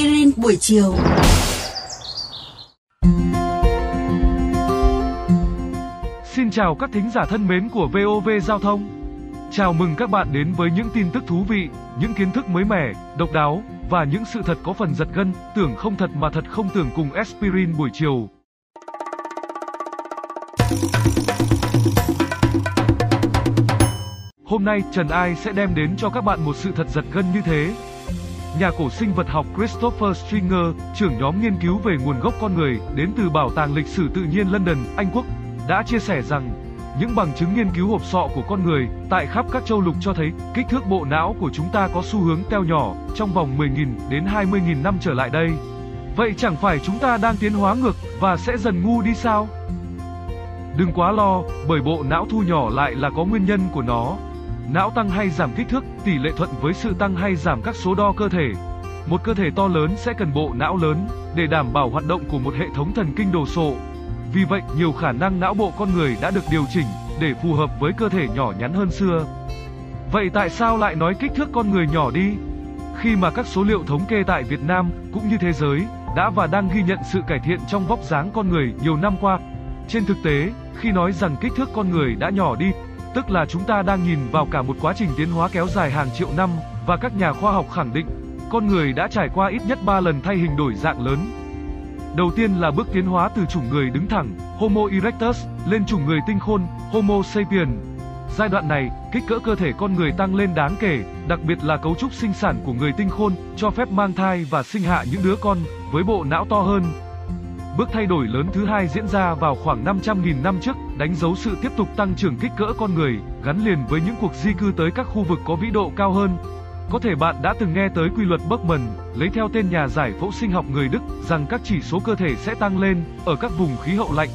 aspirin buổi chiều. Xin chào các thính giả thân mến của VOV Giao thông. Chào mừng các bạn đến với những tin tức thú vị, những kiến thức mới mẻ, độc đáo và những sự thật có phần giật gân, tưởng không thật mà thật không tưởng cùng aspirin buổi chiều. Hôm nay Trần Ai sẽ đem đến cho các bạn một sự thật giật gân như thế. Nhà cổ sinh vật học Christopher Stringer, trưởng nhóm nghiên cứu về nguồn gốc con người đến từ Bảo tàng Lịch sử Tự nhiên London, Anh Quốc, đã chia sẻ rằng những bằng chứng nghiên cứu hộp sọ của con người tại khắp các châu lục cho thấy kích thước bộ não của chúng ta có xu hướng teo nhỏ trong vòng 10.000 đến 20.000 năm trở lại đây. Vậy chẳng phải chúng ta đang tiến hóa ngược và sẽ dần ngu đi sao? Đừng quá lo, bởi bộ não thu nhỏ lại là có nguyên nhân của nó. Não tăng hay giảm kích thước tỷ lệ thuận với sự tăng hay giảm các số đo cơ thể. Một cơ thể to lớn sẽ cần bộ não lớn để đảm bảo hoạt động của một hệ thống thần kinh đồ sộ. Vì vậy, nhiều khả năng não bộ con người đã được điều chỉnh để phù hợp với cơ thể nhỏ nhắn hơn xưa. Vậy tại sao lại nói kích thước con người nhỏ đi? Khi mà các số liệu thống kê tại Việt Nam cũng như thế giới đã và đang ghi nhận sự cải thiện trong vóc dáng con người nhiều năm qua. Trên thực tế, khi nói rằng kích thước con người đã nhỏ đi, tức là chúng ta đang nhìn vào cả một quá trình tiến hóa kéo dài hàng triệu năm và các nhà khoa học khẳng định con người đã trải qua ít nhất 3 lần thay hình đổi dạng lớn. Đầu tiên là bước tiến hóa từ chủng người đứng thẳng, Homo erectus, lên chủng người tinh khôn, Homo sapien. Giai đoạn này, kích cỡ cơ thể con người tăng lên đáng kể, đặc biệt là cấu trúc sinh sản của người tinh khôn, cho phép mang thai và sinh hạ những đứa con với bộ não to hơn. Bước thay đổi lớn thứ hai diễn ra vào khoảng 500.000 năm trước, đánh dấu sự tiếp tục tăng trưởng kích cỡ con người, gắn liền với những cuộc di cư tới các khu vực có vĩ độ cao hơn. Có thể bạn đã từng nghe tới quy luật Bergman, lấy theo tên nhà giải phẫu sinh học người Đức, rằng các chỉ số cơ thể sẽ tăng lên ở các vùng khí hậu lạnh,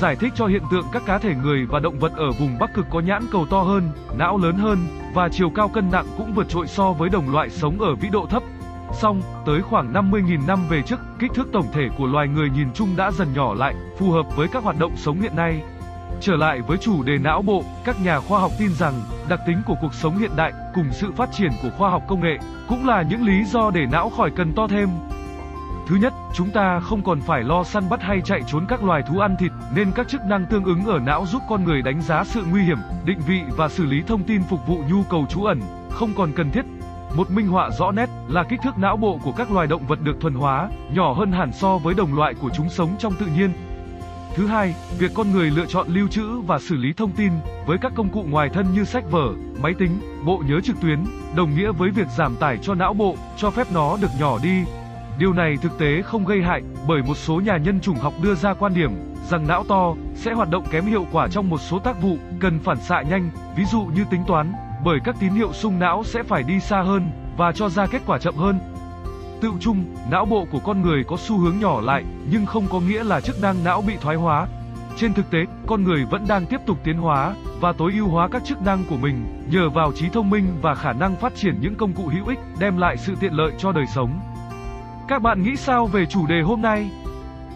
giải thích cho hiện tượng các cá thể người và động vật ở vùng Bắc Cực có nhãn cầu to hơn, não lớn hơn và chiều cao cân nặng cũng vượt trội so với đồng loại sống ở vĩ độ thấp. Song tới khoảng 50.000 năm về trước, kích thước tổng thể của loài người nhìn chung đã dần nhỏ lại, phù hợp với các hoạt động sống hiện nay. Trở lại với chủ đề não bộ, các nhà khoa học tin rằng đặc tính của cuộc sống hiện đại cùng sự phát triển của khoa học công nghệ cũng là những lý do để não khỏi cần to thêm. Thứ nhất, chúng ta không còn phải lo săn bắt hay chạy trốn các loài thú ăn thịt, nên các chức năng tương ứng ở não giúp con người đánh giá sự nguy hiểm, định vị và xử lý thông tin phục vụ nhu cầu trú ẩn, không còn cần thiết. Một minh họa rõ nét là kích thước não bộ của các loài động vật được thuần hóa, nhỏ hơn hẳn so với đồng loại của chúng sống trong tự nhiên. Thứ hai, việc con người lựa chọn lưu trữ và xử lý thông tin với các công cụ ngoài thân như sách vở, máy tính, bộ nhớ trực tuyến, đồng nghĩa với việc giảm tải cho não bộ, cho phép nó được nhỏ đi. Điều này thực tế không gây hại, bởi một số nhà nhân chủng học đưa ra quan điểm rằng não to sẽ hoạt động kém hiệu quả trong một số tác vụ cần phản xạ nhanh, ví dụ như tính toán, bởi các tín hiệu sung não sẽ phải đi xa hơn và cho ra kết quả chậm hơn. Tự chung, não bộ của con người có xu hướng nhỏ lại, nhưng không có nghĩa là chức năng não bị thoái hóa. Trên thực tế, con người vẫn đang tiếp tục tiến hóa và tối ưu hóa các chức năng của mình nhờ vào trí thông minh và khả năng phát triển những công cụ hữu ích đem lại sự tiện lợi cho đời sống. Các bạn nghĩ sao về chủ đề hôm nay?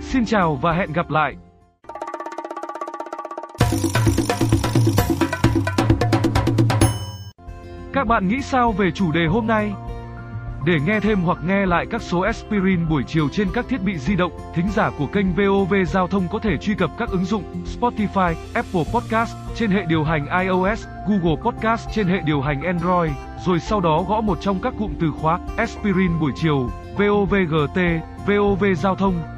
Xin chào và hẹn gặp lại. Các bạn nghĩ sao về chủ đề hôm nay? Để nghe thêm hoặc nghe lại các số aspirin buổi chiều trên các thiết bị di động, thính giả của kênh VOV Giao thông có thể truy cập các ứng dụng Spotify, Apple Podcast trên hệ điều hành iOS, Google Podcast trên hệ điều hành Android, rồi sau đó gõ một trong các cụm từ khóa aspirin buổi chiều, VOVGT, VOV Giao thông.